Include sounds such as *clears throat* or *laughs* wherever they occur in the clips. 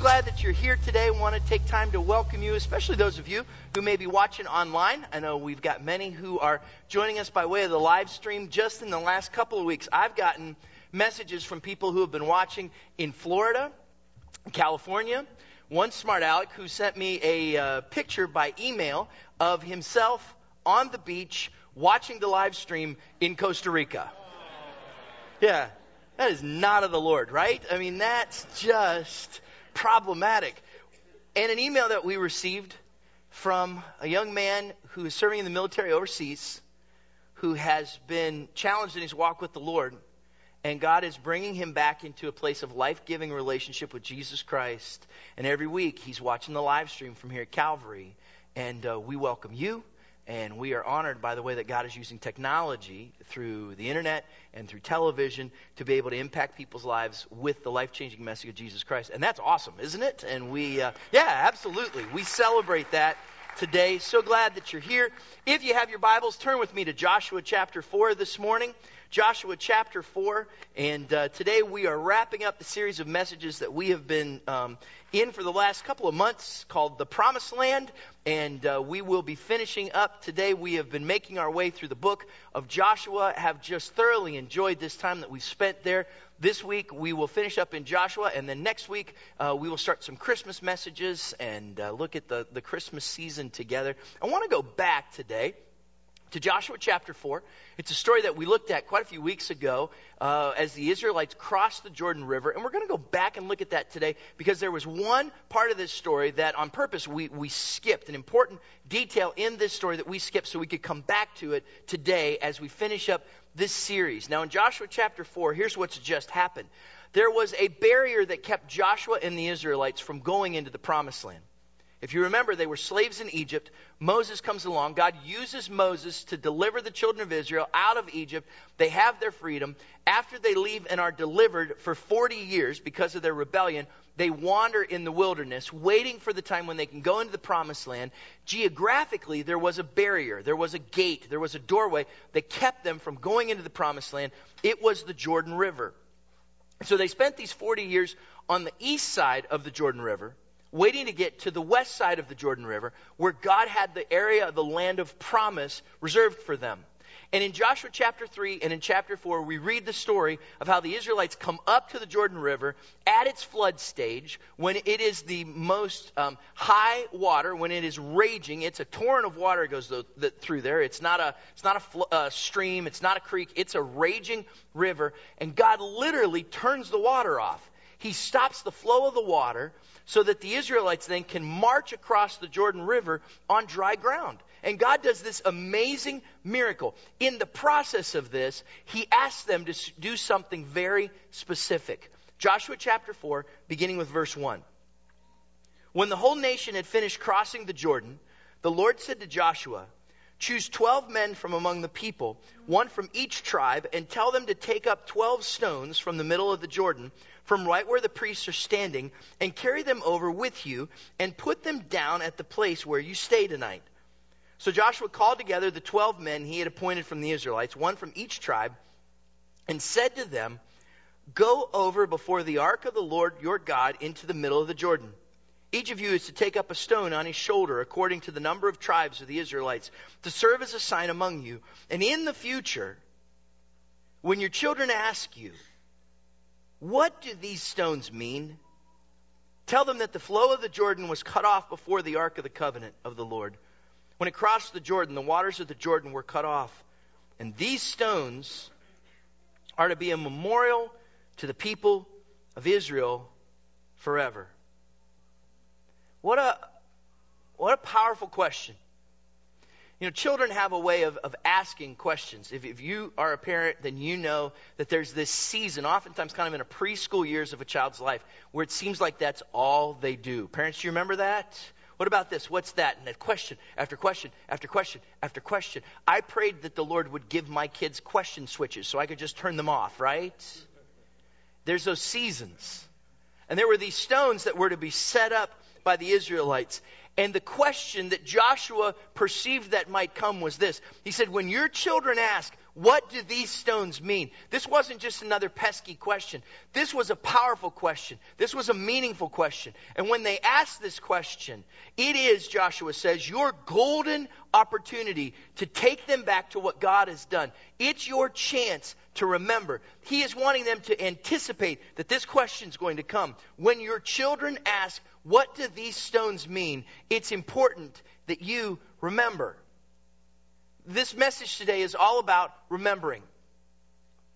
glad that you're here today. I want to take time to welcome you, especially those of you who may be watching online. I know we've got many who are joining us by way of the live stream just in the last couple of weeks. I've gotten messages from people who have been watching in Florida, California. One smart aleck who sent me a uh, picture by email of himself on the beach watching the live stream in Costa Rica. Yeah, that is not of the Lord, right? I mean, that's just problematic. And an email that we received from a young man who is serving in the military overseas, who has been challenged in his walk with the Lord, and God is bringing him back into a place of life giving relationship with Jesus Christ. And every week he's watching the live stream from here at Calvary. And uh, we welcome you. And we are honored by the way that God is using technology through the internet and through television to be able to impact people's lives with the life changing message of Jesus Christ. And that's awesome, isn't it? And we, uh, yeah, absolutely. We celebrate that today. So glad that you're here. If you have your Bibles, turn with me to Joshua chapter 4 this morning. Joshua chapter 4. And uh, today we are wrapping up the series of messages that we have been um, in for the last couple of months called The Promised Land. And uh, we will be finishing up today. We have been making our way through the book of Joshua, have just thoroughly enjoyed this time that we've spent there. This week we will finish up in Joshua, and then next week uh, we will start some Christmas messages and uh, look at the, the Christmas season together. I want to go back today to Joshua chapter 4. It's a story that we looked at quite a few weeks ago uh, as the Israelites crossed the Jordan River. And we're going to go back and look at that today because there was one part of this story that on purpose we, we skipped, an important detail in this story that we skipped so we could come back to it today as we finish up this series. Now, in Joshua chapter 4, here's what's just happened. There was a barrier that kept Joshua and the Israelites from going into the promised land. If you remember, they were slaves in Egypt. Moses comes along. God uses Moses to deliver the children of Israel out of Egypt. They have their freedom. After they leave and are delivered for 40 years because of their rebellion, they wander in the wilderness, waiting for the time when they can go into the promised land. Geographically, there was a barrier, there was a gate, there was a doorway that kept them from going into the promised land. It was the Jordan River. So they spent these 40 years on the east side of the Jordan River waiting to get to the west side of the Jordan River, where God had the area of the land of promise reserved for them. And in Joshua chapter 3 and in chapter 4, we read the story of how the Israelites come up to the Jordan River at its flood stage when it is the most um, high water, when it is raging. It's a torrent of water goes through there. It's not, a, it's not a fl- uh, stream, it's not a creek, it's a raging river. And God literally turns the water off. He stops the flow of the water so that the Israelites then can march across the Jordan River on dry ground. And God does this amazing miracle. In the process of this, He asks them to do something very specific. Joshua chapter 4, beginning with verse 1. When the whole nation had finished crossing the Jordan, the Lord said to Joshua, Choose 12 men from among the people, one from each tribe, and tell them to take up 12 stones from the middle of the Jordan from right where the priests are standing and carry them over with you and put them down at the place where you stay tonight. So Joshua called together the twelve men he had appointed from the Israelites, one from each tribe, and said to them, Go over before the ark of the Lord your God into the middle of the Jordan. Each of you is to take up a stone on his shoulder according to the number of tribes of the Israelites to serve as a sign among you. And in the future, when your children ask you, what do these stones mean? Tell them that the flow of the Jordan was cut off before the ark of the covenant of the Lord. When it crossed the Jordan, the waters of the Jordan were cut off. And these stones are to be a memorial to the people of Israel forever. What a, what a powerful question. You know, children have a way of, of asking questions. If, if you are a parent, then you know that there's this season, oftentimes kind of in a preschool years of a child's life, where it seems like that's all they do. Parents, do you remember that? What about this? What's that? And question after question after question after question. I prayed that the Lord would give my kids question switches so I could just turn them off, right? There's those seasons. And there were these stones that were to be set up by the Israelites. And the question that Joshua perceived that might come was this. He said, When your children ask, What do these stones mean? This wasn't just another pesky question. This was a powerful question. This was a meaningful question. And when they asked this question, it is, Joshua says, your golden opportunity to take them back to what God has done. It's your chance to remember. He is wanting them to anticipate that this question is going to come. When your children ask, what do these stones mean? It's important that you remember. This message today is all about remembering,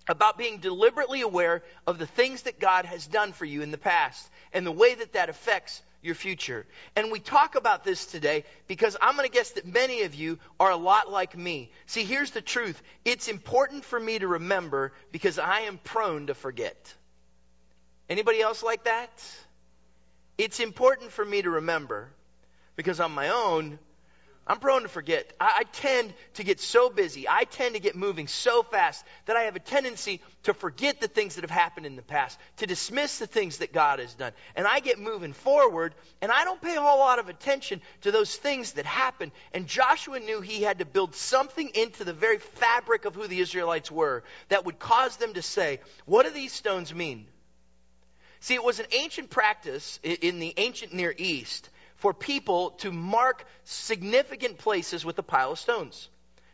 about being deliberately aware of the things that God has done for you in the past and the way that that affects your future. And we talk about this today because I'm going to guess that many of you are a lot like me. See, here's the truth it's important for me to remember because I am prone to forget. Anybody else like that? It's important for me to remember because on my own, I'm prone to forget. I, I, tend to get so busy. I tend to get moving so fast that I have a tendency to forget the things that have happened in the past, to dismiss the things that God has done. And I get moving forward, and I don't pay a whole lot of attention to those things that happened. And Joshua knew he had to build something into the very fabric of who the Israelites were that would cause them to say, What do these stones mean? See, it was an ancient practice in the ancient Near East for people to mark significant places with a pile of stones.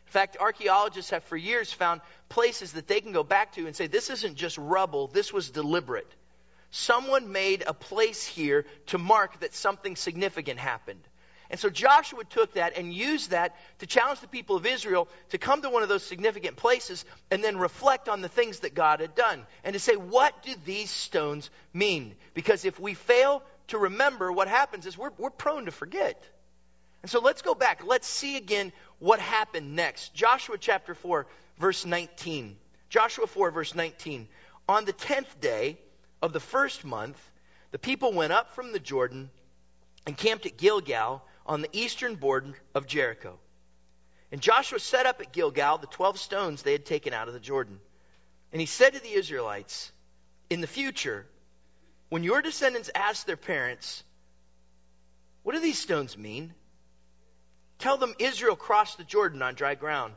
In fact, archaeologists have for years found places that they can go back to and say, this isn't just rubble, this was deliberate. Someone made a place here to mark that something significant happened. And so Joshua took that and used that to challenge the people of Israel to come to one of those significant places and then reflect on the things that God had done. And to say, what do these stones mean? Because if we fail to remember, what happens is we're, we're prone to forget. And so let's go back. Let's see again what happened next. Joshua chapter 4, verse 19. Joshua 4, verse 19. On the tenth day of the first month, the people went up from the Jordan and camped at Gilgal on the eastern border of Jericho. And Joshua set up at Gilgal the twelve stones they had taken out of the Jordan. And he said to the Israelites, In the future, when your descendants ask their parents, What do these stones mean? Tell them Israel crossed the Jordan on dry ground.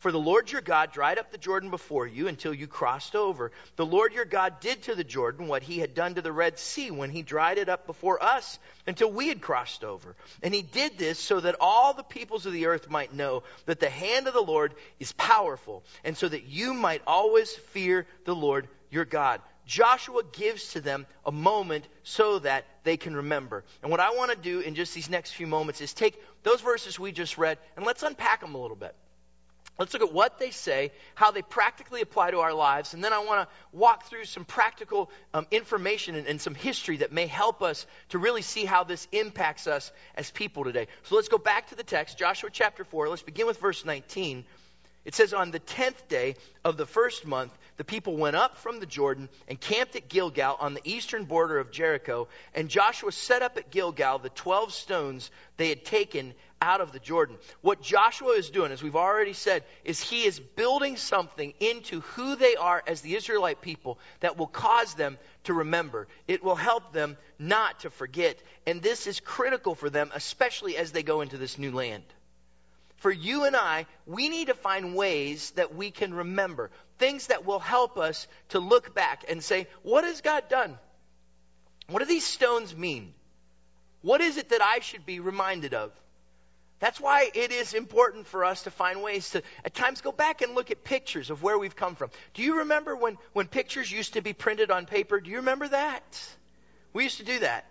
For the Lord your God dried up the Jordan before you until you crossed over. The Lord your God did to the Jordan what he had done to the Red Sea when he dried it up before us until we had crossed over. And he did this so that all the peoples of the earth might know that the hand of the Lord is powerful, and so that you might always fear the Lord your God. Joshua gives to them a moment so that they can remember. And what I want to do in just these next few moments is take those verses we just read and let's unpack them a little bit. Let's look at what they say, how they practically apply to our lives, and then I want to walk through some practical um, information and, and some history that may help us to really see how this impacts us as people today. So let's go back to the text, Joshua chapter 4. Let's begin with verse 19. It says, On the tenth day of the first month, the people went up from the Jordan and camped at Gilgal on the eastern border of Jericho. And Joshua set up at Gilgal the 12 stones they had taken out of the Jordan. What Joshua is doing, as we've already said, is he is building something into who they are as the Israelite people that will cause them to remember. It will help them not to forget. And this is critical for them, especially as they go into this new land for you and I, we need to find ways that we can remember, things that will help us to look back and say, what has God done? What do these stones mean? What is it that I should be reminded of? That's why it is important for us to find ways to, at times, go back and look at pictures of where we've come from. Do you remember when, when pictures used to be printed on paper? Do you remember that? We used to do that.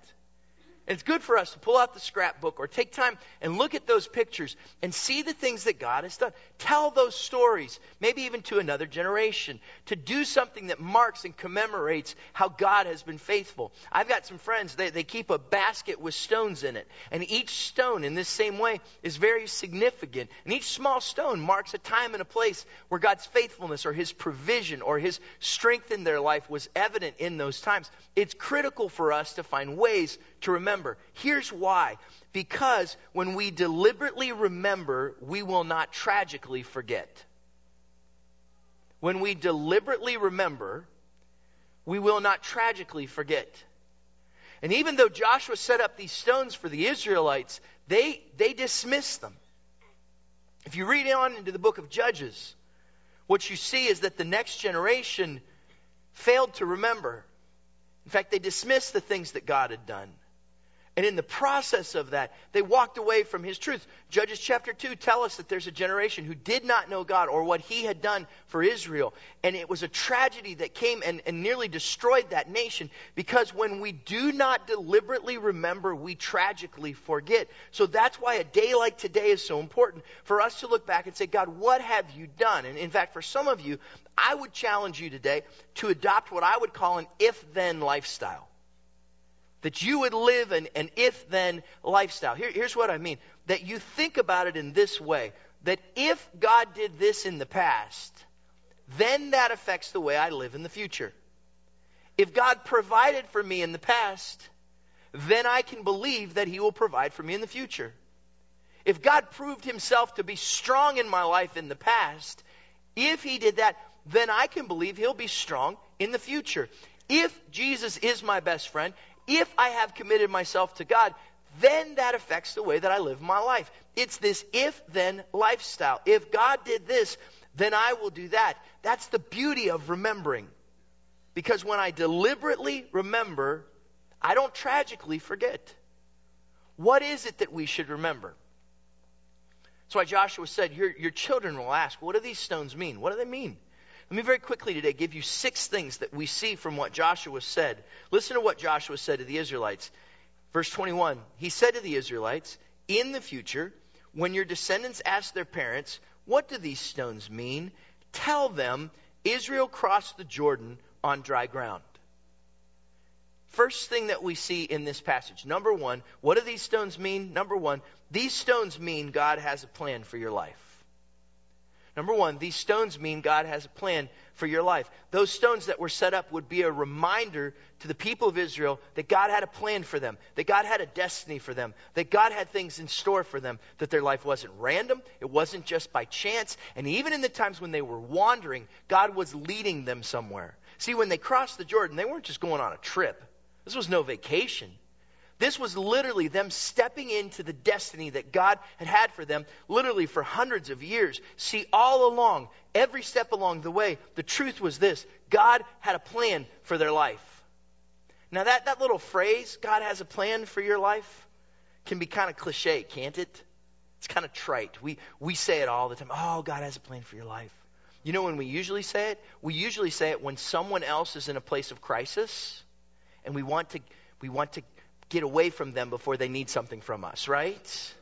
It's good for us to pull out the scrapbook or take time and look at those pictures and see the things that God has done. Tell those stories, maybe even to another generation, to do something that marks and commemorates how God has been faithful. I've got some friends, they, they keep a basket with stones in it. And each stone, in this same way, is very significant. And each small stone marks a time and a place where God's faithfulness or His provision or His strength in their life was evident in those times. It's critical for us to find ways to remember. Here's why. Because when we deliberately remember, we will not tragically forget. When we deliberately remember, we will not tragically forget. And even though Joshua set up these stones for the Israelites, they, they dismissed them. If you read on into the book of Judges, what you see is that the next generation failed to remember. In fact, they dismissed the things that God had done. And in the process of that, they walked away from his truth. Judges chapter 2 tell us that there's a generation who did not know God or what he had done for Israel. And it was a tragedy that came and, and nearly destroyed that nation because when we do not deliberately remember, we tragically forget. So that's why a day like today is so important for us to look back and say, God, what have you done? And in fact, for some of you, I would challenge you today to adopt what I would call an if then lifestyle that you would live an, an if then lifestyle. Here, here's what I mean that you think about it in this way that if God did this in the past, then that affects the way I live in the future. If God provided for me in the past, then I can believe that He will provide for me in the future. If God proved Himself to be strong in my life in the past, if He did that, then I can believe He'll be strong in the future. If Jesus is my best friend, if I have committed myself to God, then that affects the way that I live my life. It's this if then lifestyle. If God did this, then I will do that. That's the beauty of remembering. Because when I deliberately remember, I don't tragically forget. What is it that we should remember? That's why Joshua said, Your, your children will ask, What do these stones mean? What do they mean? Let me very quickly today give you six things that we see from what Joshua said. Listen to what Joshua said to the Israelites. Verse 21 He said to the Israelites, In the future, when your descendants ask their parents, What do these stones mean? Tell them, Israel crossed the Jordan on dry ground. First thing that we see in this passage. Number one, what do these stones mean? Number one, these stones mean God has a plan for your life. Number one, these stones mean God has a plan for your life. Those stones that were set up would be a reminder to the people of Israel that God had a plan for them, that God had a destiny for them, that God had things in store for them, that their life wasn't random, it wasn't just by chance, and even in the times when they were wandering, God was leading them somewhere. See, when they crossed the Jordan, they weren't just going on a trip. This was no vacation. This was literally them stepping into the destiny that God had had for them, literally for hundreds of years. See, all along, every step along the way, the truth was this God had a plan for their life. Now, that, that little phrase, God has a plan for your life, can be kind of cliche, can't it? It's kind of trite. We, we say it all the time. Oh, God has a plan for your life. You know when we usually say it? We usually say it when someone else is in a place of crisis and we want to, we want to get away from them before they need something from us, right?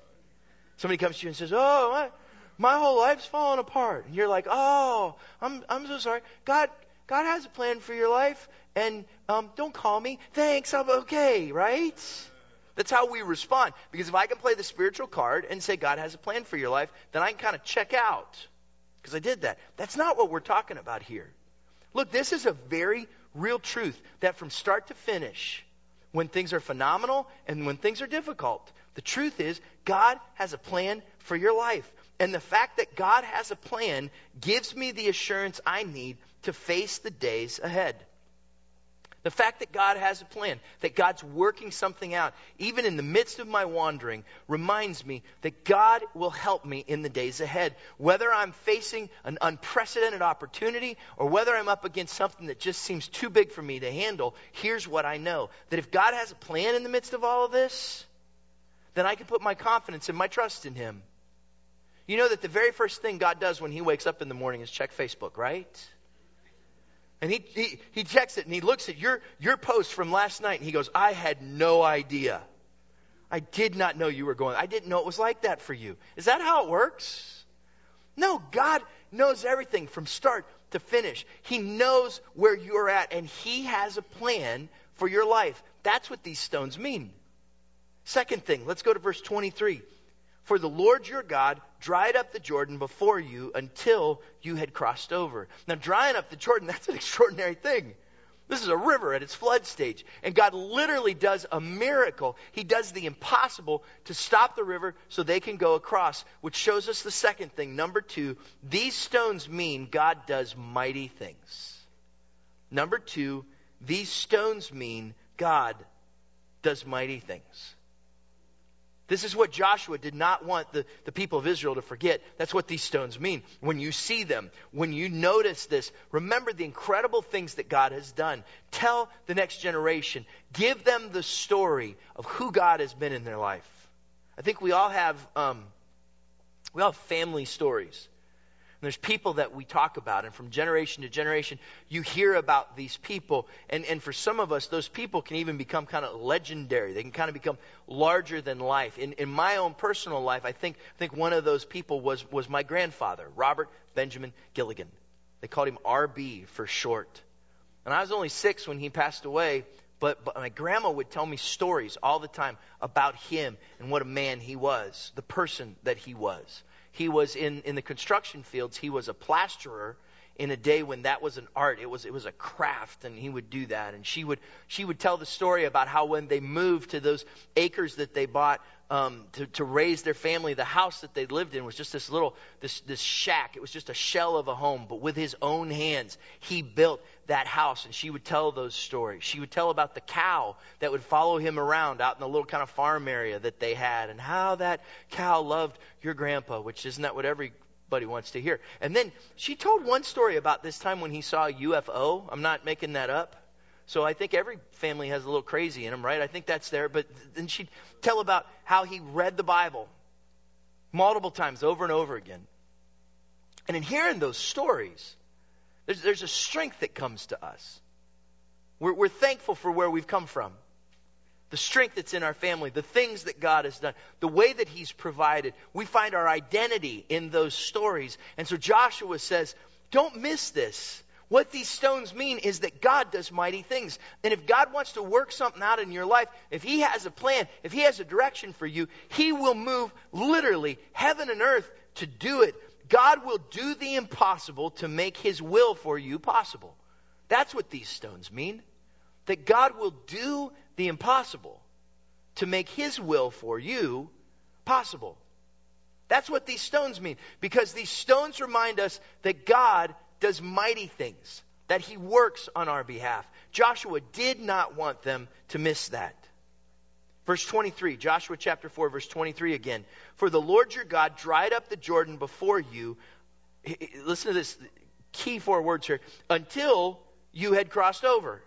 Somebody comes to you and says, Oh, my, my whole life's falling apart. And you're like, Oh, I'm, I'm so sorry. God, God has a plan for your life, and um, don't call me. Thanks, I'm okay, right? That's how we respond. Because if I can play the spiritual card and say God has a plan for your life, then I can kind of check out. Because I did that. That's not what we're talking about here. Look, this is a very real truth that from start to finish, when things are phenomenal and when things are difficult. The truth is, God has a plan for your life. And the fact that God has a plan gives me the assurance I need to face the days ahead. The fact that God has a plan, that God's working something out, even in the midst of my wandering, reminds me that God will help me in the days ahead. Whether I'm facing an unprecedented opportunity or whether I'm up against something that just seems too big for me to handle, here's what I know that if God has a plan in the midst of all of this, then I can put my confidence and my trust in Him. You know that the very first thing God does when He wakes up in the morning is check Facebook, right? And he, he, he checks it and he looks at your, your post from last night and he goes, I had no idea. I did not know you were going. I didn't know it was like that for you. Is that how it works? No, God knows everything from start to finish. He knows where you're at and He has a plan for your life. That's what these stones mean. Second thing, let's go to verse 23. For the Lord your God dried up the Jordan before you until you had crossed over. Now, drying up the Jordan, *laughs* that's an extraordinary thing. This is a river at its flood stage. And God literally does a miracle. He does the impossible to stop the river so they can go across, which shows us the second thing. Number two, these stones mean God does mighty things. Number two, these stones mean God does mighty things. This is what Joshua did not want the, the people of Israel to forget. That's what these stones mean. When you see them, when you notice this, remember the incredible things that God has done. Tell the next generation. Give them the story of who God has been in their life. I think we all have, um, we all have family stories. There's people that we talk about, and from generation to generation, you hear about these people. And, and for some of us, those people can even become kind of legendary. They can kind of become larger than life. In, in my own personal life, I think, I think one of those people was, was my grandfather, Robert Benjamin Gilligan. They called him RB for short. And I was only six when he passed away, but, but my grandma would tell me stories all the time about him and what a man he was, the person that he was. He was in, in the construction fields, he was a plasterer in a day when that was an art. It was it was a craft, and he would do that. And she would she would tell the story about how when they moved to those acres that they bought um, to to raise their family, the house that they lived in was just this little this this shack. It was just a shell of a home, but with his own hands, he built that house and she would tell those stories. She would tell about the cow that would follow him around out in the little kind of farm area that they had and how that cow loved your grandpa, which isn't that what everybody wants to hear. And then she told one story about this time when he saw a UFO. I'm not making that up. So I think every family has a little crazy in them, right? I think that's there. But then she'd tell about how he read the Bible multiple times over and over again. And in hearing those stories, there's, there's a strength that comes to us. We're, we're thankful for where we've come from, the strength that's in our family, the things that God has done, the way that He's provided. We find our identity in those stories. And so Joshua says, don't miss this. What these stones mean is that God does mighty things. And if God wants to work something out in your life, if He has a plan, if He has a direction for you, He will move literally heaven and earth to do it. God will do the impossible to make his will for you possible. That's what these stones mean. That God will do the impossible to make his will for you possible. That's what these stones mean. Because these stones remind us that God does mighty things, that he works on our behalf. Joshua did not want them to miss that. Verse 23, Joshua chapter 4, verse 23 again. For the Lord your God dried up the Jordan before you. Listen to this key four words here. Until you had crossed over.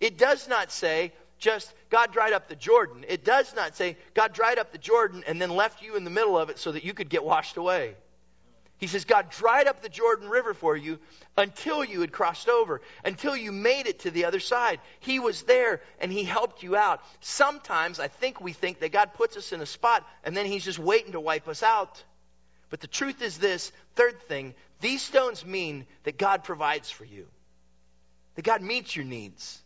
It does not say just God dried up the Jordan. It does not say God dried up the Jordan and then left you in the middle of it so that you could get washed away. He says, God dried up the Jordan River for you until you had crossed over, until you made it to the other side. He was there and He helped you out. Sometimes I think we think that God puts us in a spot and then He's just waiting to wipe us out. But the truth is this third thing, these stones mean that God provides for you, that God meets your needs.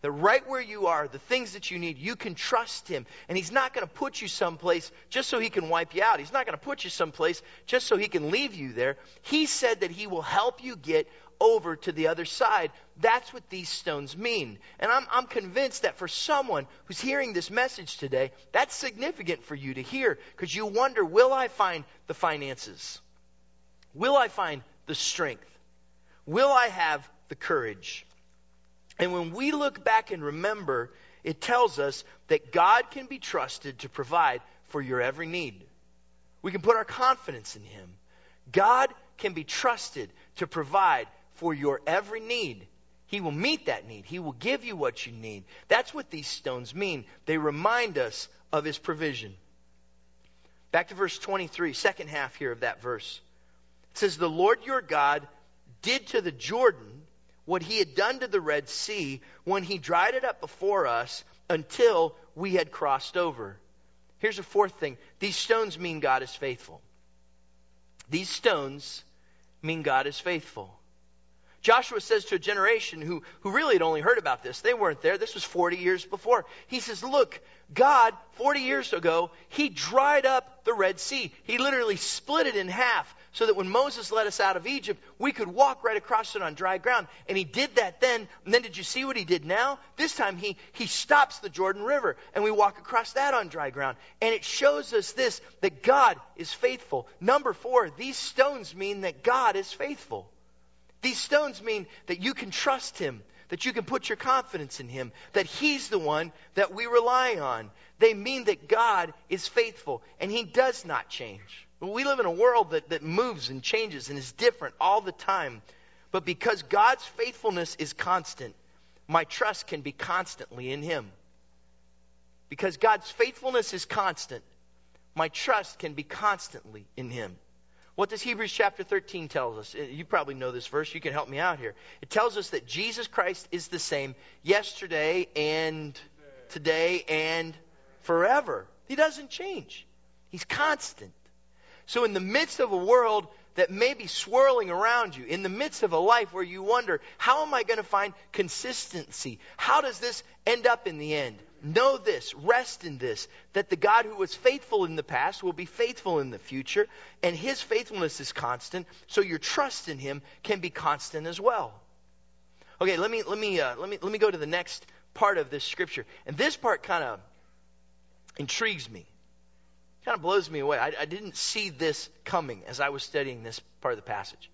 That right where you are, the things that you need, you can trust Him. And He's not going to put you someplace just so He can wipe you out. He's not going to put you someplace just so He can leave you there. He said that He will help you get over to the other side. That's what these stones mean. And I'm, I'm convinced that for someone who's hearing this message today, that's significant for you to hear because you wonder, will I find the finances? Will I find the strength? Will I have the courage? And when we look back and remember, it tells us that God can be trusted to provide for your every need. We can put our confidence in Him. God can be trusted to provide for your every need. He will meet that need. He will give you what you need. That's what these stones mean. They remind us of His provision. Back to verse 23, second half here of that verse. It says, The Lord your God did to the Jordan what he had done to the Red Sea when he dried it up before us until we had crossed over. Here's a fourth thing these stones mean God is faithful. These stones mean God is faithful. Joshua says to a generation who, who really had only heard about this, they weren't there. This was 40 years before. He says, Look, God, 40 years ago, He dried up the Red Sea. He literally split it in half so that when Moses led us out of Egypt, we could walk right across it on dry ground. And he did that then. And then did you see what he did now? This time he, he stops the Jordan River and we walk across that on dry ground. And it shows us this, that God is faithful. Number four, these stones mean that God is faithful. These stones mean that you can trust him that you can put your confidence in Him, that He's the one that we rely on. They mean that God is faithful and He does not change. We live in a world that, that moves and changes and is different all the time. But because God's faithfulness is constant, my trust can be constantly in Him. Because God's faithfulness is constant, my trust can be constantly in Him. What does Hebrews chapter 13 tell us? Uh, you probably know this verse. You can help me out here. It tells us that Jesus Christ is the same yesterday and today and forever. He doesn't change. He's constant. So in the midst of a world that may be swirling around you, in the midst of a life where you wonder, how am I going to find consistency? How does this end up in the end? Know this, rest in this, that the God who was faithful in the past will be faithful in the future, and his faithfulness is constant, so your trust in him can be constant as well. Okay, let me let me uh, let me let me go to the next part of this scripture, and this part kind of intrigues me, kind of blows me away. I, I didn't see this coming as I was studying this part of the passage.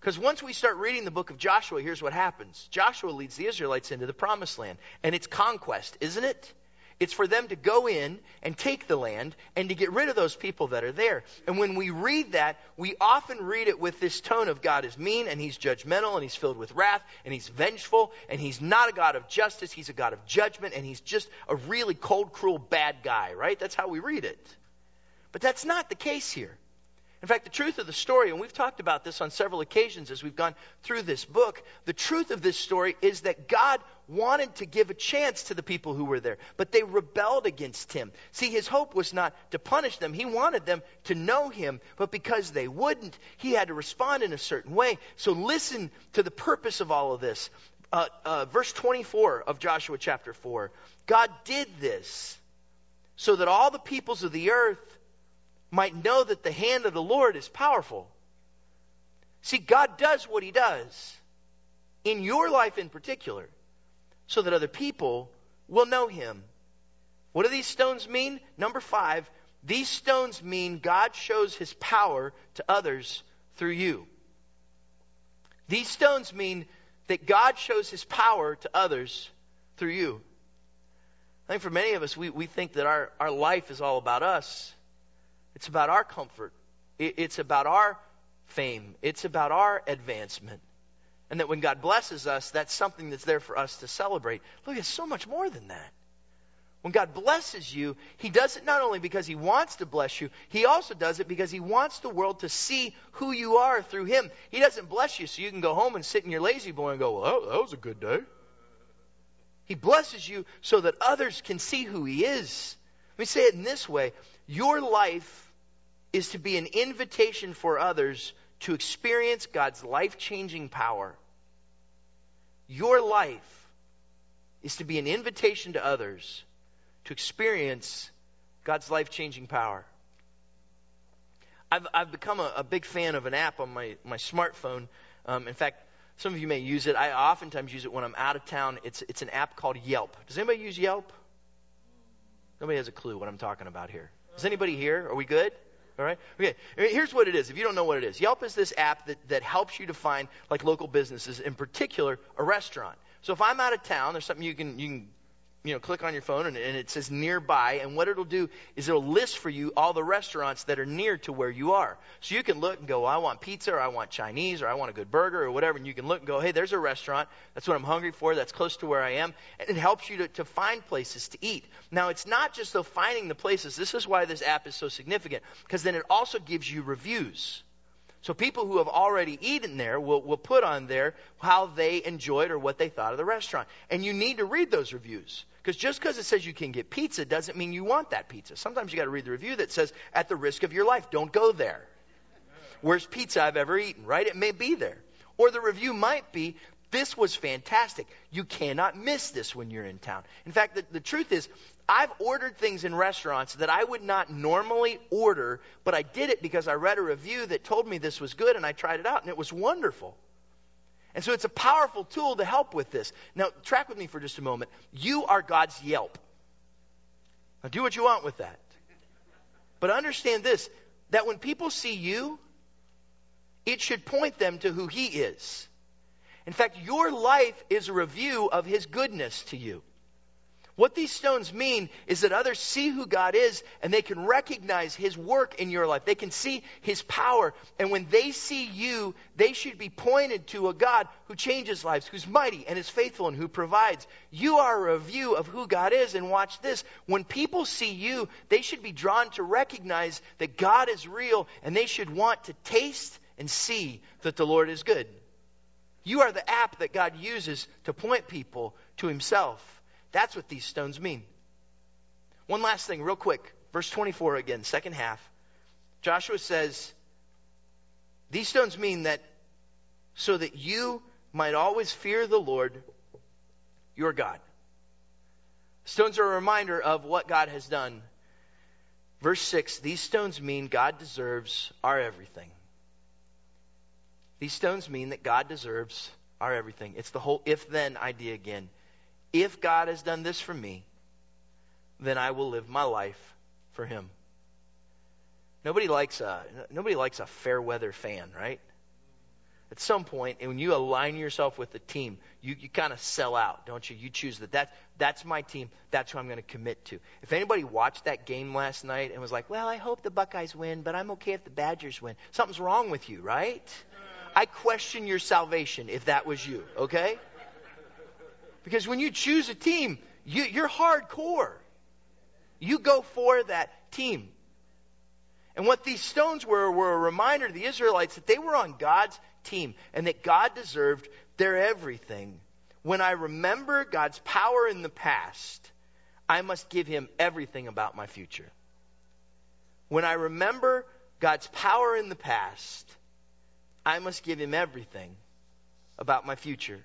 Because once we start reading the book of Joshua, here's what happens Joshua leads the Israelites into the promised land. And it's conquest, isn't it? It's for them to go in and take the land and to get rid of those people that are there. And when we read that, we often read it with this tone of God is mean and he's judgmental and he's filled with wrath and he's vengeful and he's not a God of justice, he's a God of judgment and he's just a really cold, cruel, bad guy, right? That's how we read it. But that's not the case here. In fact, the truth of the story, and we've talked about this on several occasions as we've gone through this book, the truth of this story is that God wanted to give a chance to the people who were there, but they rebelled against him. See, his hope was not to punish them. He wanted them to know him, but because they wouldn't, he had to respond in a certain way. So listen to the purpose of all of this. Uh, uh, verse 24 of Joshua chapter 4. God did this so that all the peoples of the earth might know that the hand of the Lord is powerful. See, God does what He does in your life in particular so that other people will know Him. What do these stones mean? Number five, these stones mean God shows His power to others through you. These stones mean that God shows His power to others through you. I think for many of us, we, we think that our, our life is all about us. It's about our comfort. It's about our fame. It's about our advancement. And that when God blesses us, that's something that's there for us to celebrate. Look, it's so much more than that. When God blesses you, He does it not only because He wants to bless you, He also does it because He wants the world to see who you are through Him. He doesn't bless you so you can go home and sit in your La-Z-Boy and go, well, that was a good day. He blesses you so that others can see who He is. Let me say it in this way your life is to be an invitation for others to experience God's life changing power. Your life is to be an invitation to others to experience God's life changing power. I've, I've become a, a, big fan of an app on my, my smartphone. Um, in fact, some of you may use it. I oftentimes use it when I'm out of town. It's, it's an app called Yelp. Does anybody use Yelp? Nobody has a clue what I'm talking about here. Is anybody here? Are we good? All right? Okay. Uh, here's what it is. If you don't know what it is, Yelp is this app that, that helps you to find like local businesses, in particular, a restaurant. So if I'm out of town, there's something you can you can you know, click on your phone and, and, it says nearby. And what it'll do is it'll list for you all the restaurants that are near to where you are. So you can look and go, I want pizza or I want Chinese or I want a good burger or whatever. And you can look and go, hey, there's a restaurant. That's what I'm hungry for. That's close to where I am. And it helps you to, to find places to eat. Now, it's not just though finding the places. This is why this app is so significant because then it also gives you reviews. So people who have already eaten there will, will put on there how they enjoyed or what they thought of the restaurant. And you need to read those reviews. Because just because it says you can get pizza doesn't mean you want that pizza. Sometimes you got to read the review that says, at the risk of your life, don't go there. Worst pizza I've ever eaten, right? It may be there. Or the review might be, this was fantastic. You cannot miss this when you're in town. In fact, the, the truth is, I've ordered things in restaurants that I would not normally order, but I did it because I read a review that told me this was good and I tried it out and it was wonderful. And so it's a powerful tool to help with this. Now, track with me for just a moment. You are God's Yelp. Now, do what you want with that. But understand this that when people see you, it should point them to who He is. In fact, your life is a review of His goodness to you. What these stones mean is that others see who God is and they can recognize His work in your life. They can see His power. And when they see you, they should be pointed to a God who changes lives, who's mighty and is faithful and who provides. You are a review of who God is. And watch this. When people see you, they should be drawn to recognize that God is real and they should want to taste and see that the Lord is good. You are the app that God uses to point people to Himself. That's what these stones mean. One last thing, real quick. Verse 24 again, second half. Joshua says, These stones mean that so that you might always fear the Lord your God. Stones are a reminder of what God has done. Verse 6 These stones mean God deserves our everything. These stones mean that God deserves our everything. It's the whole if then idea again. If God has done this for me, then I will live my life for him. Nobody likes a nobody likes a fair weather fan, right? At some point, when you align yourself with the team, you, you kind of sell out, don't you? You choose that, that that's my team. That's who I'm going to commit to. If anybody watched that game last night and was like, well, I hope the Buckeyes win, but I'm okay if the Badgers win, something's wrong with you, right? I question your salvation if that was you, okay? Because when you choose a team, you, you're hardcore. You go for that team. And what these stones were were a reminder to the Israelites that they were on God's team and that God deserved their everything. When I remember God's power in the past, I must give him everything about my future. When I remember God's power in the past, I must give him everything about my future.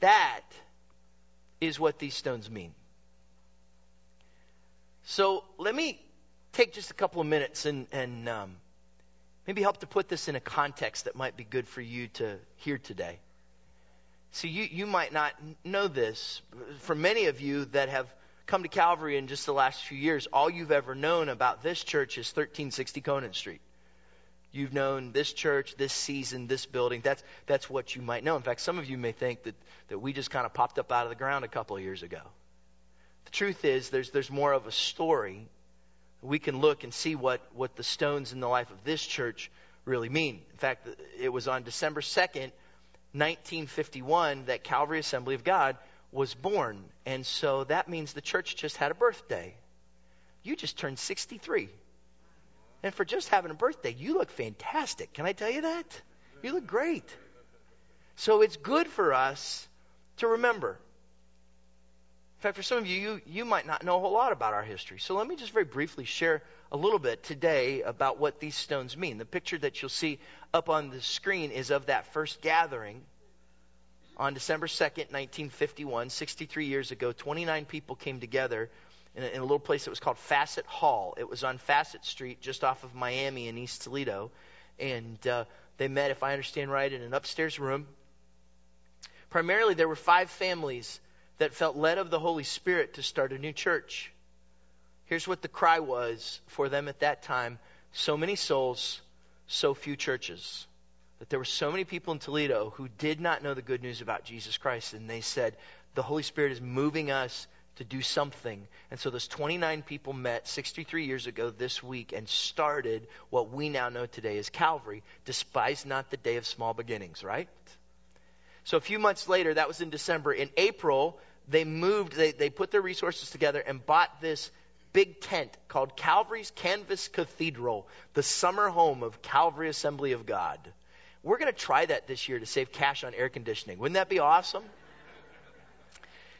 That is what these stones mean. So let me take just a couple of minutes and, and um, maybe help to put this in a context that might be good for you to hear today. See, you, you might not know this. For many of you that have come to Calvary in just the last few years, all you've ever known about this church is 1360 Conant Street. You've known this church, this season, this building. That's, that's what you might know. In fact, some of you may think that, that we just kind of popped up out of the ground a couple of years ago. The truth is, there's, there's more of a story. We can look and see what, what the stones in the life of this church really mean. In fact, it was on December 2nd, 1951, that Calvary Assembly of God was born. And so that means the church just had a birthday. You just turned 63. And for just having a birthday, you look fantastic. Can I tell you that? You look great. So it's good for us to remember. In fact, for some of you, you, you might not know a whole lot about our history. So let me just very briefly share a little bit today about what these stones mean. The picture that you'll see up on the screen is of that first gathering on December 2nd, 1951, 63 years ago. 29 people came together in a, in a little place that was called Fassett Hall. It was on Fassett Street, just off of Miami in East Toledo. And uh, they met, if I understand right, in an upstairs room. Primarily, there were five families that felt led of the Holy Spirit to start a new church. Here's what the cry was for them at that time so many souls, so few churches. That there were so many people in Toledo who did not know the good news about Jesus Christ, and they said, The Holy Spirit is moving us to do something. And so those 29 people met 63 years ago this week and started what we now know today as Calvary. Despise not the day of small beginnings, right? So a few months later, that was in December. In April, they moved, they, they put their resources together and bought this big tent called Calvary's Canvas Cathedral, the summer home of Calvary Assembly of God. We're going to try that this year to save cash on air conditioning. Wouldn't that be awesome?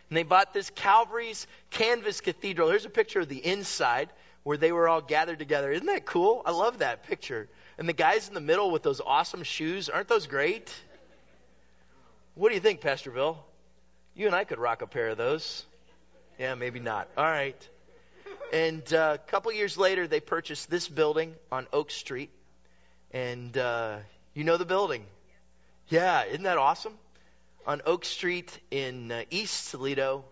And they bought this Calvary's Canvas Cathedral. Here's a picture of the inside where they were all gathered together. Isn't that cool? I love that picture. And the guys in the middle with those awesome shoes, aren't those great? What do you think, Pastor Bill? You and I could rock a pair of those. Yeah, maybe not. All right. And uh, a couple years later, they purchased this building on Oak Street. And uh, you know the building. Yeah, isn't that awesome? On Oak Street in uh, East Toledo,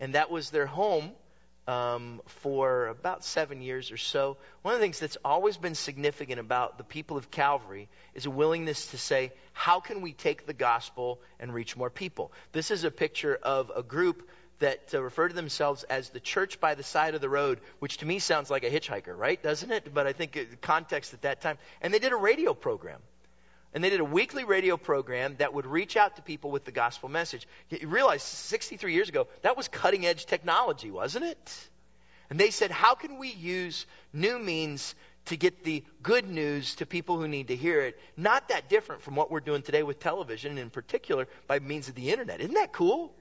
and that was their home um, for about seven years or so. One of the things that's always been significant about the people of Calvary is a willingness to say, how can we take the gospel and reach more people? This is a picture of a group that uh, refer to themselves as the church by the side of the road, which to me sounds like a hitchhiker, right? Doesn't it? But I think uh, context at that time. And they did a radio program. And they did a weekly radio program that would reach out to people with the gospel message. You realize 63 years ago, that was cutting edge technology, wasn't it? And they said, how can we use new means to get the good news to people who need to hear it? Not that different from what we're doing today with television, and in particular by means of the internet. Isn't that cool?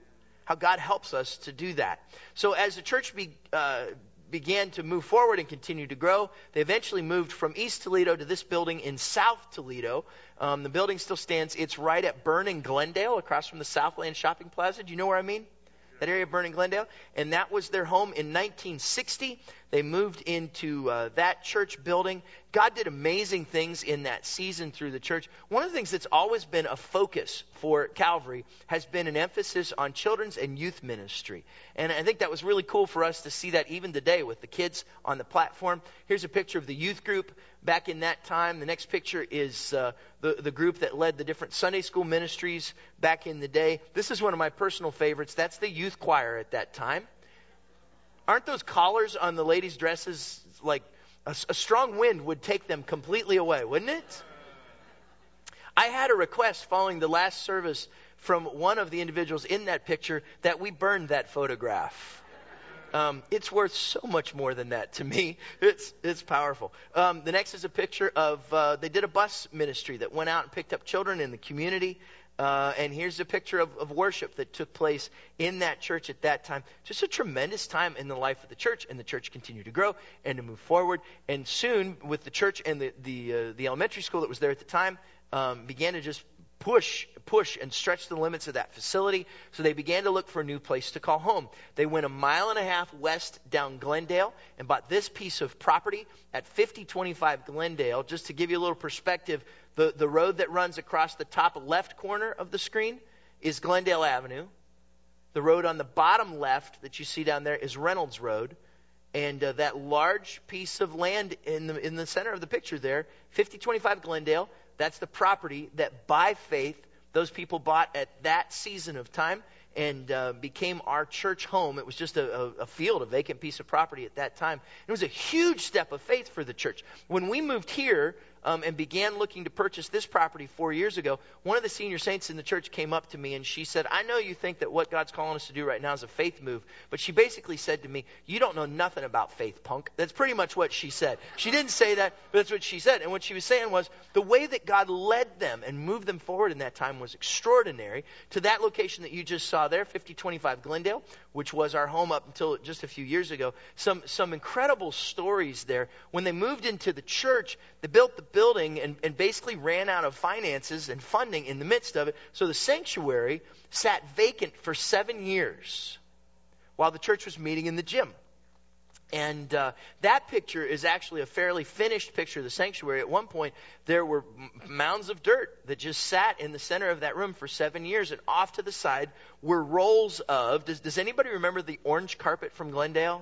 How God helps us to do that. So as the church be, uh, began to move forward and continue to grow. They eventually moved from East Toledo to this building in South Toledo. Um, the building still stands. It's right at Byrne and Glendale, across from the Southland Shopping Plaza. Do you know where I mean? That area of Byrne and Glendale. And that was their home in 1960. They moved into uh, that church building. God did amazing things in that season through the church. One of the things that's always been a focus for Calvary has been an emphasis on children's and youth ministry. And I think that was really cool for us to see that even today with the kids on the platform. Here's a picture of the youth group back in that time. The next picture is uh, the, the group that led the different Sunday school ministries back in the day. This is one of my personal favorites. That's the youth choir at that time. Aren't those collars on the ladies' dresses like a, a strong wind would take them completely away, wouldn't it? I had a request following the last service from one of the individuals in that picture that we burned that photograph. Um, it's worth so much more than that to me. It's it's powerful. Um, the next is a picture of uh, they did a bus ministry that went out and picked up children in the community uh, and here's a picture of, of worship that took place in that church at that time. Just a tremendous time in the life of the church, and the church continued to grow and to move forward. And soon, with the church and the the, uh, the elementary school that was there at the time, um, began to just push, push, and stretch the limits of that facility. So they began to look for a new place to call home. They went a mile and a half west down Glendale and bought this piece of property at 5025 Glendale. Just to give you a little perspective, the, the road that runs across the top left corner of the screen is Glendale Avenue. The road on the bottom left that you see down there is Reynolds Road. And uh, that large piece of land in the, in the center of the picture there, 5025 Glendale, that's the property that by faith those people bought at that season of time and uh, became our church home. It was just a, a, a, field, a vacant piece of property at that time. It was a huge step of faith for the church. When we moved here, um, and began looking to purchase this property four years ago, one of the senior saints in the church came up to me and she said, I know you think that what God's calling us to do right now is a faith move, but she basically said to me, You don't know nothing about faith, punk. That's pretty much what she said. She didn't say that, but that's what she said. And what she was saying was the way that God led them and moved them forward in that time was extraordinary to that location that you just saw there, 5025 Glendale, which was our home up until just a few years ago. Some, some incredible stories there. When they moved into the church, they built the building and, and basically ran out of finances and funding in the midst of it. So the sanctuary sat vacant for seven years while the church was meeting in the gym. And uh, that picture is actually a fairly finished picture of the sanctuary. At one point, there were mounds of dirt that just sat in the center of that room for seven years, and off to the side were rolls of. Does, does anybody remember the orange carpet from Glendale?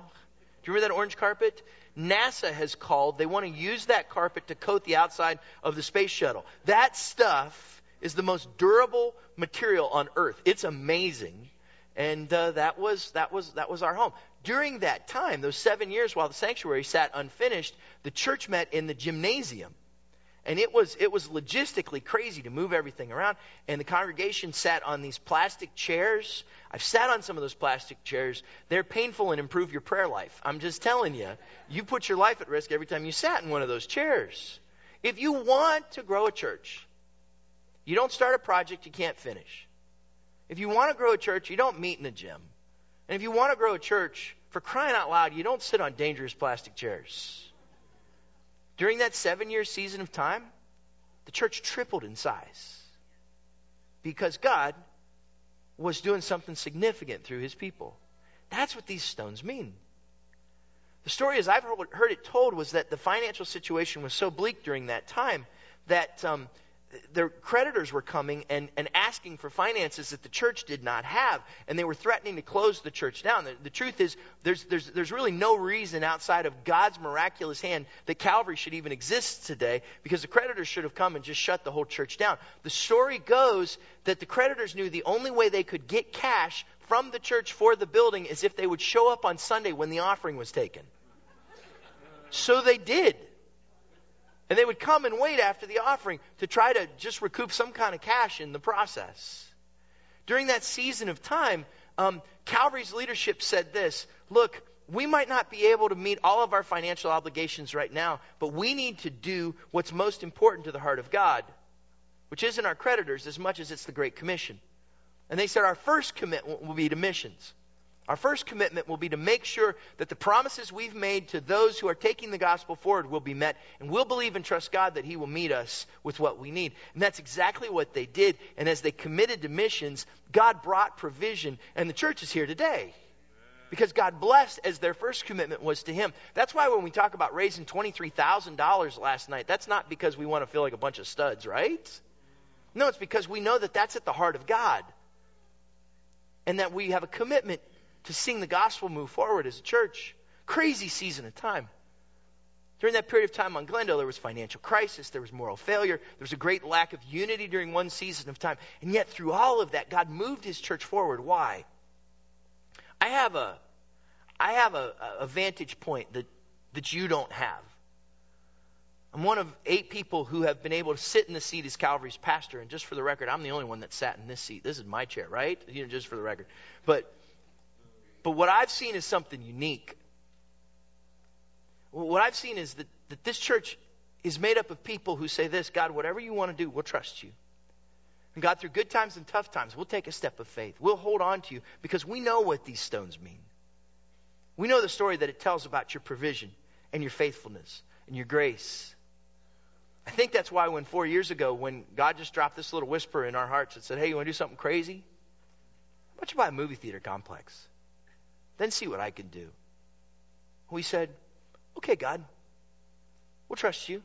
Do you remember that orange carpet? NASA has called, they want to use that carpet to coat the outside of the space shuttle. That stuff is the most durable material on Earth. It's amazing. And uh, that was that was that was our home. During that time, those seven years while the sanctuary sat unfinished, the church met in the gymnasium. And it was, it was logistically crazy to move everything around. And the congregation sat on these plastic chairs. I've sat on some of those plastic chairs. They're painful and improve your prayer life. I'm just telling you. You put your life at risk every time you sat in one of those chairs. If you want to grow a church, you don't start a project you can't finish. If you want to grow a church, you don't meet in a gym. And if you want to grow a church, for crying out loud, you don't sit on dangerous plastic chairs. During that seven year season of time, the church tripled in size because God was doing something significant through his people. That's what these stones mean. The story, as I've heard it told, was that the financial situation was so bleak during that time that um, their creditors were coming and, and asking for finances that the church did not have, and they were threatening to close the church down. The, the, truth is, there's, there's, there's really no reason outside of God's miraculous hand that Calvary should even exist today, because the creditors should have come and just shut the whole church down. The story goes that the creditors knew the only way they could get cash from the church for the building is if they would show up on Sunday when the offering was taken. So they did. And they would come and wait after the offering to try to just recoup some kind of cash in the process. During that season of time, um, Calvary's leadership said this Look, we might not be able to meet all of our financial obligations right now, but we need to do what's most important to the heart of God, which isn't our creditors as much as it's the Great Commission. And they said our first commitment will be to missions. Our first commitment will be to make sure that the promises we've made to those who are taking the gospel forward will be met, and we'll believe and trust God that He will meet us with what we need. And that's exactly what they did. And as they committed to missions, God brought provision, and the church is here today. Because God blessed as their first commitment was to Him. That's why when we talk about raising $23,000 last night, that's not because we want to feel like a bunch of studs, right? No, it's because we know that that's at the heart of God. And that we have a commitment to seeing the gospel move forward as a church. Crazy season of time. During that period of time on Glendale, there was financial crisis, there was moral failure, there was a great lack of unity during one season of time. And yet, through all of that, God moved his church forward. Why? I have a, I have a, a vantage point that, that you don't have. I'm one of eight people who have been able to sit in the seat as Calvary's pastor. And just for the record, I'm the only one that sat in this seat. This is my chair, right? You know, just for the record. But but what I've seen is something unique. What I've seen is that, that this church is made up of people who say this God, whatever you want to do, we'll trust you. And God, through good times and tough times, we'll take a step of faith. We'll hold on to you because we know what these stones mean. We know the story that it tells about your provision and your faithfulness and your grace. I think that's why when four years ago, when God just dropped this little whisper in our hearts that said, Hey, you want to do something crazy? Why don't you buy a movie theater complex? Then see what I can do. We said, Okay, God, we'll trust you.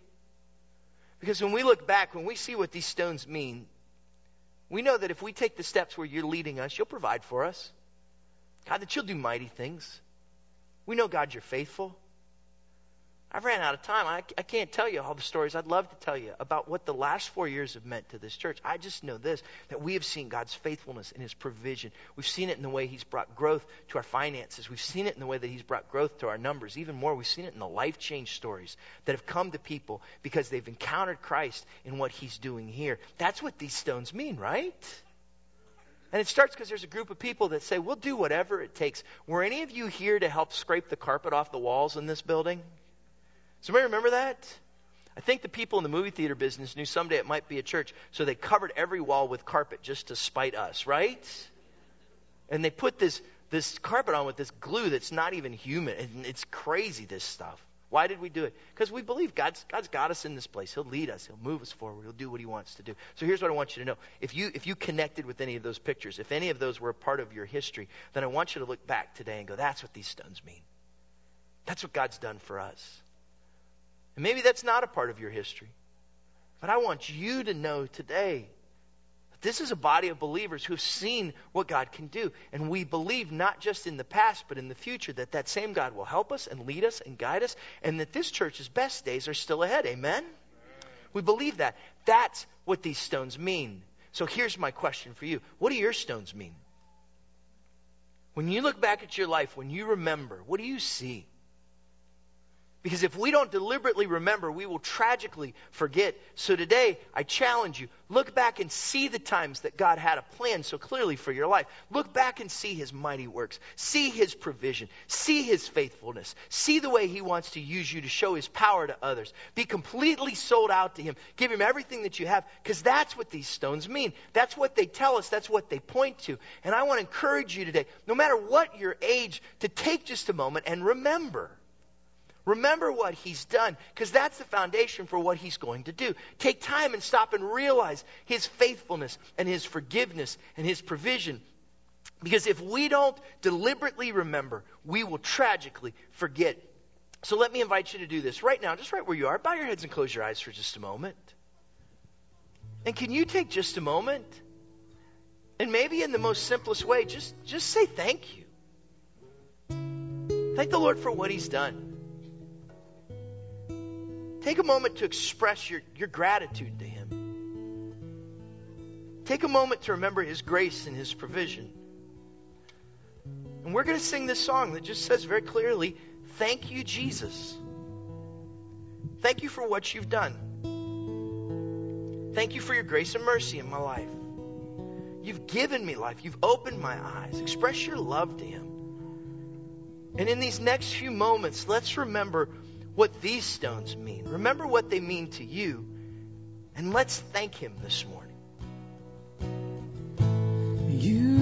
Because when we look back, when we see what these stones mean, we know that if we take the steps where you're leading us, you'll provide for us. God, that you'll do mighty things. We know, God, you're faithful. I've ran out of time. I, I can't tell you all the stories I'd love to tell you about what the last four years have meant to this church. I just know this that we have seen God's faithfulness and His provision. We've seen it in the way He's brought growth to our finances. We've seen it in the way that He's brought growth to our numbers. Even more, we've seen it in the life change stories that have come to people because they've encountered Christ in what He's doing here. That's what these stones mean, right? And it starts because there's a group of people that say, We'll do whatever it takes. Were any of you here to help scrape the carpet off the walls in this building? Somebody remember that? I think the people in the movie theater business knew someday it might be a church, so they covered every wall with carpet just to spite us, right? And they put this this carpet on with this glue that's not even human, and it's crazy. This stuff. Why did we do it? Because we believe God's God's got us in this place. He'll lead us. He'll move us forward. He'll do what He wants to do. So here's what I want you to know: if you if you connected with any of those pictures, if any of those were a part of your history, then I want you to look back today and go, "That's what these stones mean. That's what God's done for us." And maybe that's not a part of your history. But I want you to know today that this is a body of believers who have seen what God can do. And we believe not just in the past, but in the future that that same God will help us and lead us and guide us, and that this church's best days are still ahead. Amen? We believe that. That's what these stones mean. So here's my question for you What do your stones mean? When you look back at your life, when you remember, what do you see? Because if we don't deliberately remember, we will tragically forget. So today, I challenge you look back and see the times that God had a plan so clearly for your life. Look back and see His mighty works, see His provision, see His faithfulness, see the way He wants to use you to show His power to others. Be completely sold out to Him. Give Him everything that you have, because that's what these stones mean. That's what they tell us, that's what they point to. And I want to encourage you today, no matter what your age, to take just a moment and remember. Remember what he's done, because that's the foundation for what he's going to do. Take time and stop and realize his faithfulness and his forgiveness and his provision. Because if we don't deliberately remember, we will tragically forget. So let me invite you to do this right now, just right where you are. Bow your heads and close your eyes for just a moment. And can you take just a moment and maybe in the most simplest way, just, just say thank you. Thank the Lord for what He's done. Take a moment to express your, your gratitude to Him. Take a moment to remember His grace and His provision. And we're going to sing this song that just says very clearly, Thank you, Jesus. Thank you for what you've done. Thank you for your grace and mercy in my life. You've given me life. You've opened my eyes. Express your love to Him. And in these next few moments, let's remember what these stones mean. Remember what they mean to you. And let's thank Him this morning. This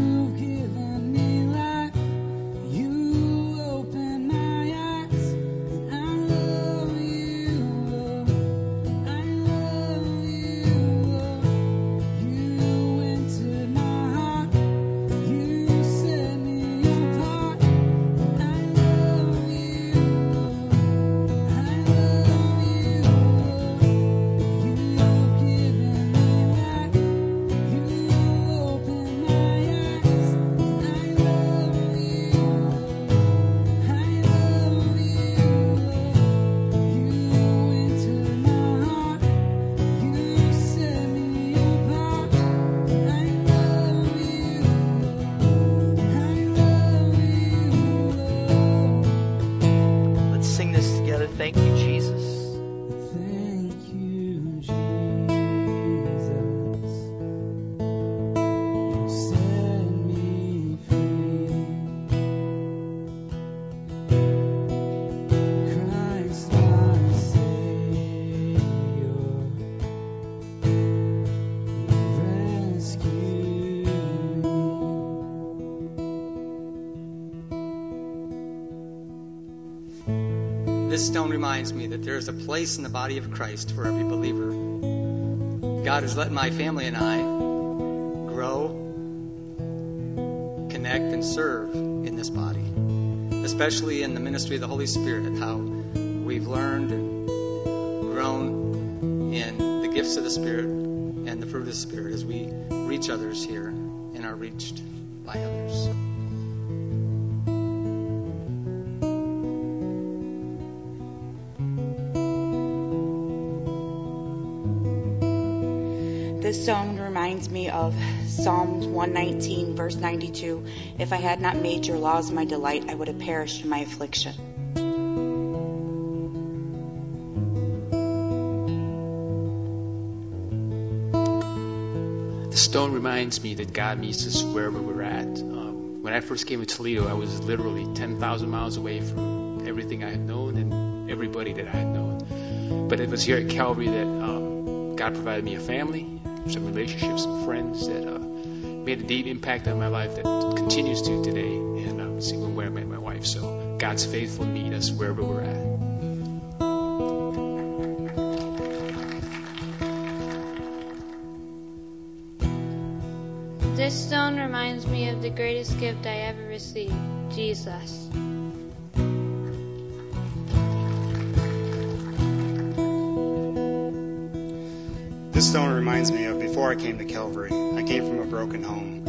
reminds me that there is a place in the body of Christ for every believer. God has let my family and I grow, connect, and serve in this body, especially in the ministry of the Holy Spirit, how we've learned and grown in the gifts of the Spirit and the fruit of the Spirit as we reach others here and are reached by others. Song reminds me of Psalms 119, verse 92. If I had not made your laws my delight, I would have perished in my affliction. The stone reminds me that God meets us wherever we're at. Um, when I first came to Toledo, I was literally 10,000 miles away from everything I had known and everybody that I had known. But it was here at Calvary that um, God provided me a family, some relationships, some friends that uh, made a deep impact on my life that continues to today. And um, see where I met my wife. So God's faithful meet us wherever we're at. This stone reminds me of the greatest gift I ever received Jesus. Reminds me of before I came to Calvary. I came from a broken home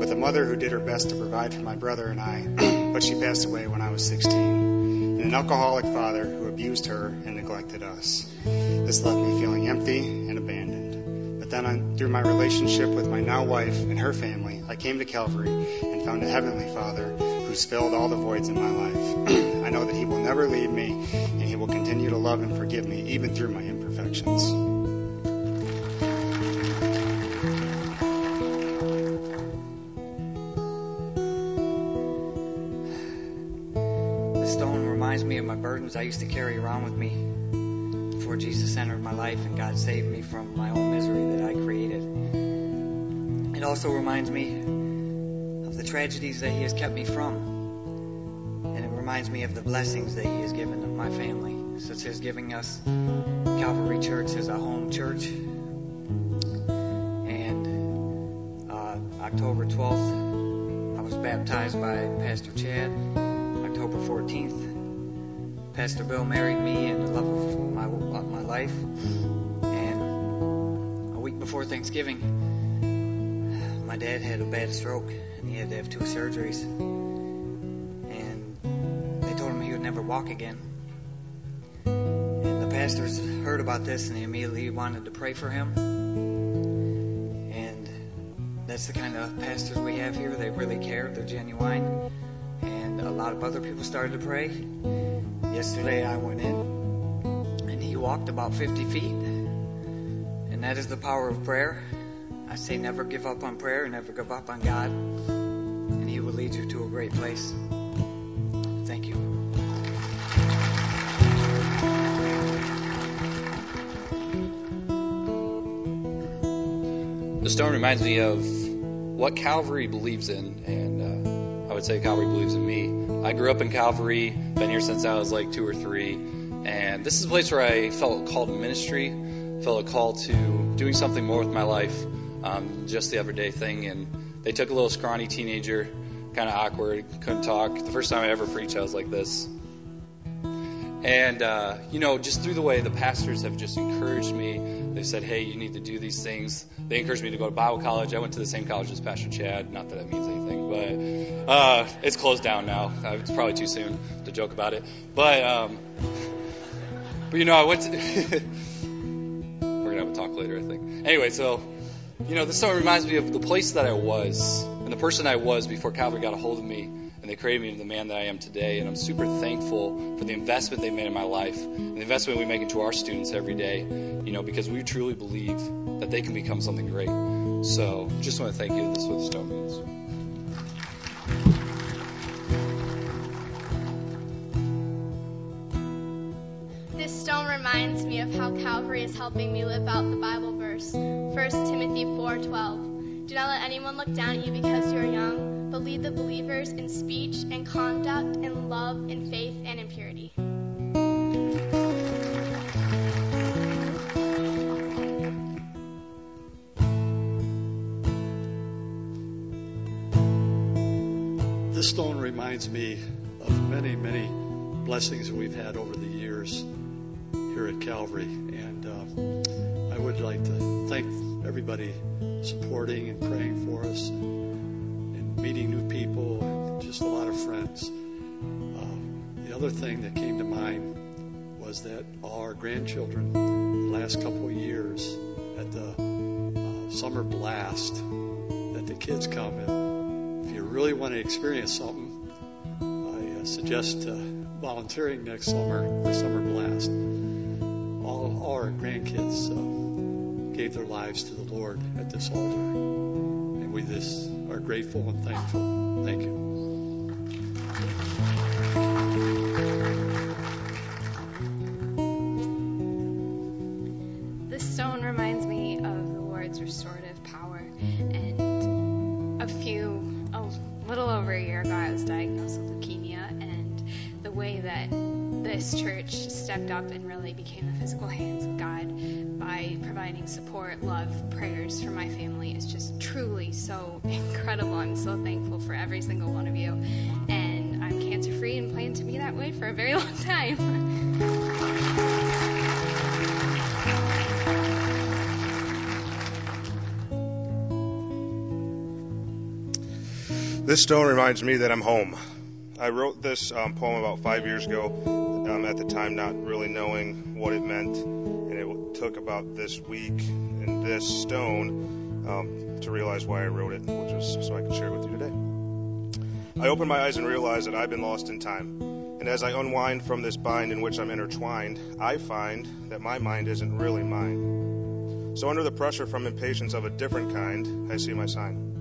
with a mother who did her best to provide for my brother and I, *clears throat* but she passed away when I was 16, and an alcoholic father who abused her and neglected us. This left me feeling empty and abandoned. But then, I, through my relationship with my now wife and her family, I came to Calvary and found a heavenly Father who's filled all the voids in my life. *clears throat* I know that He will never leave me, and He will continue to love and forgive me even through my imperfections. I used to carry around with me before Jesus entered my life and God saved me from my own misery that I created. It also reminds me of the tragedies that He has kept me from. And it reminds me of the blessings that He has given to my family, such as giving us Calvary Church as a home church. And uh, October 12th, I was baptized by Pastor Chad. October 14th, Pastor Bill married me and the love of my, my life. And a week before before Thanksgiving, my dad had a bad stroke and he had to have two surgeries. And they told him he would never walk again. And the pastors heard about this and they immediately wanted to pray for him. And that's the kind of pastors we have here. They really care, they're genuine. And a lot of other people started to pray. Yesterday I went in and he walked about 50 feet And that is the power of prayer. I say never give up on prayer, never give up on God, and He will lead you to a great place. Thank you. The stone reminds me of what Calvary believes in, and I would say Calvary believes in me. I grew up in Calvary, been here since I was like two or three, and this is a place where I felt called to ministry felt a call to doing something more with my life, um, just the everyday thing. And they took a little scrawny teenager, kind of awkward, couldn't talk. The first time I ever preached, I was like this. And, uh, you know, just through the way the pastors have just encouraged me, they said, hey, you need to do these things. They encouraged me to go to Bible college. I went to the same college as Pastor Chad. Not that that means anything, but uh, it's closed down now. Uh, it's probably too soon to joke about it. But, um, but you know, I went to. *laughs* We're gonna have a talk later, I think. Anyway, so you know, this song reminds me of the place that I was and the person I was before Calvary got a hold of me and they created me into the man that I am today. And I'm super thankful for the investment they made in my life and the investment we make into our students every day, you know, because we truly believe that they can become something great. So just want to thank you. This is what the stone means. This stone reminds me of how Calvary is helping me live out the Bible verse, 1 Timothy 4:12. Do not let anyone look down at you because you are young, but lead the believers in speech and conduct, in love, in faith, and in purity. This stone reminds me of many, many blessings we've had over the years here at Calvary. And uh, I would like to thank everybody supporting and praying for us other thing that came to mind was that our grandchildren, the last couple of years at the uh, summer blast, that the kids come and if you really want to experience something, I uh, suggest uh, volunteering next summer for summer blast All our grandkids uh, gave their lives to the Lord at this altar. And we just are grateful and thankful. Thank you. This stone reminds me that I'm home. I wrote this um, poem about five years ago um, at the time not really knowing what it meant. And it took about this week and this stone um, to realize why I wrote it, which is so I can share it with you today. I open my eyes and realize that I've been lost in time. And as I unwind from this bind in which I'm intertwined, I find that my mind isn't really mine. So, under the pressure from impatience of a different kind, I see my sign.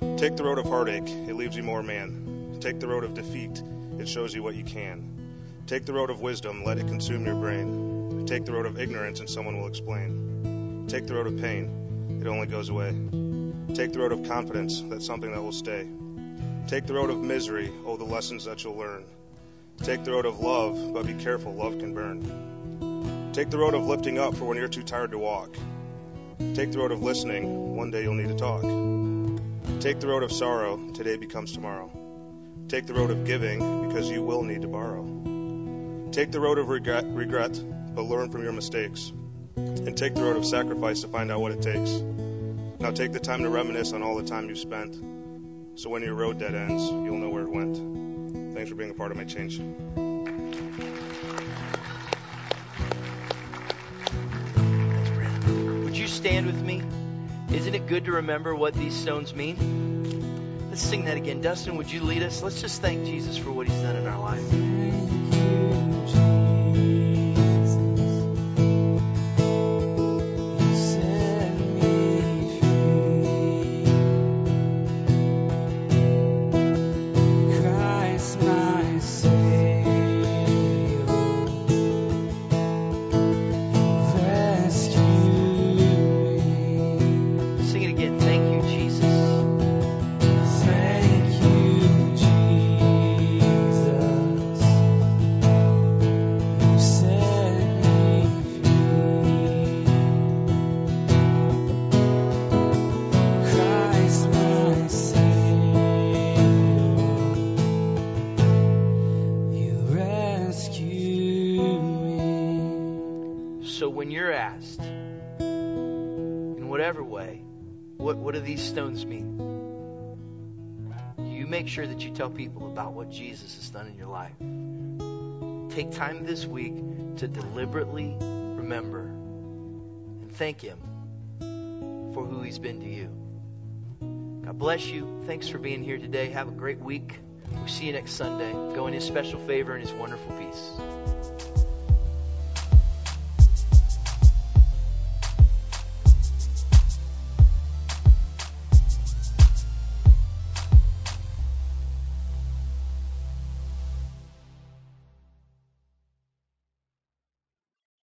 Take the road of heartache, it leaves you more man. Take the road of defeat, it shows you what you can. Take the road of wisdom, let it consume your brain. Take the road of ignorance, and someone will explain. Take the road of pain, it only goes away. Take the road of confidence, that's something that will stay. Take the road of misery, oh, the lessons that you'll learn. Take the road of love, but be careful, love can burn. Take the road of lifting up for when you're too tired to walk. Take the road of listening, one day you'll need to talk. Take the road of sorrow, today becomes tomorrow. Take the road of giving, because you will need to borrow. Take the road of regret, regret, but learn from your mistakes. and take the road of sacrifice to find out what it takes. Now take the time to reminisce on all the time you've spent. So when your road dead ends, you'll know where it went. Thanks for being a part of my change. Would you stand with me? Isn't it good to remember what these stones mean? Let's sing that again. Dustin, would you lead us? Let's just thank Jesus for what he's done in our life. Stones mean? You make sure that you tell people about what Jesus has done in your life. Take time this week to deliberately remember and thank Him for who He's been to you. God bless you. Thanks for being here today. Have a great week. We'll see you next Sunday. Go in His special favor and His wonderful peace.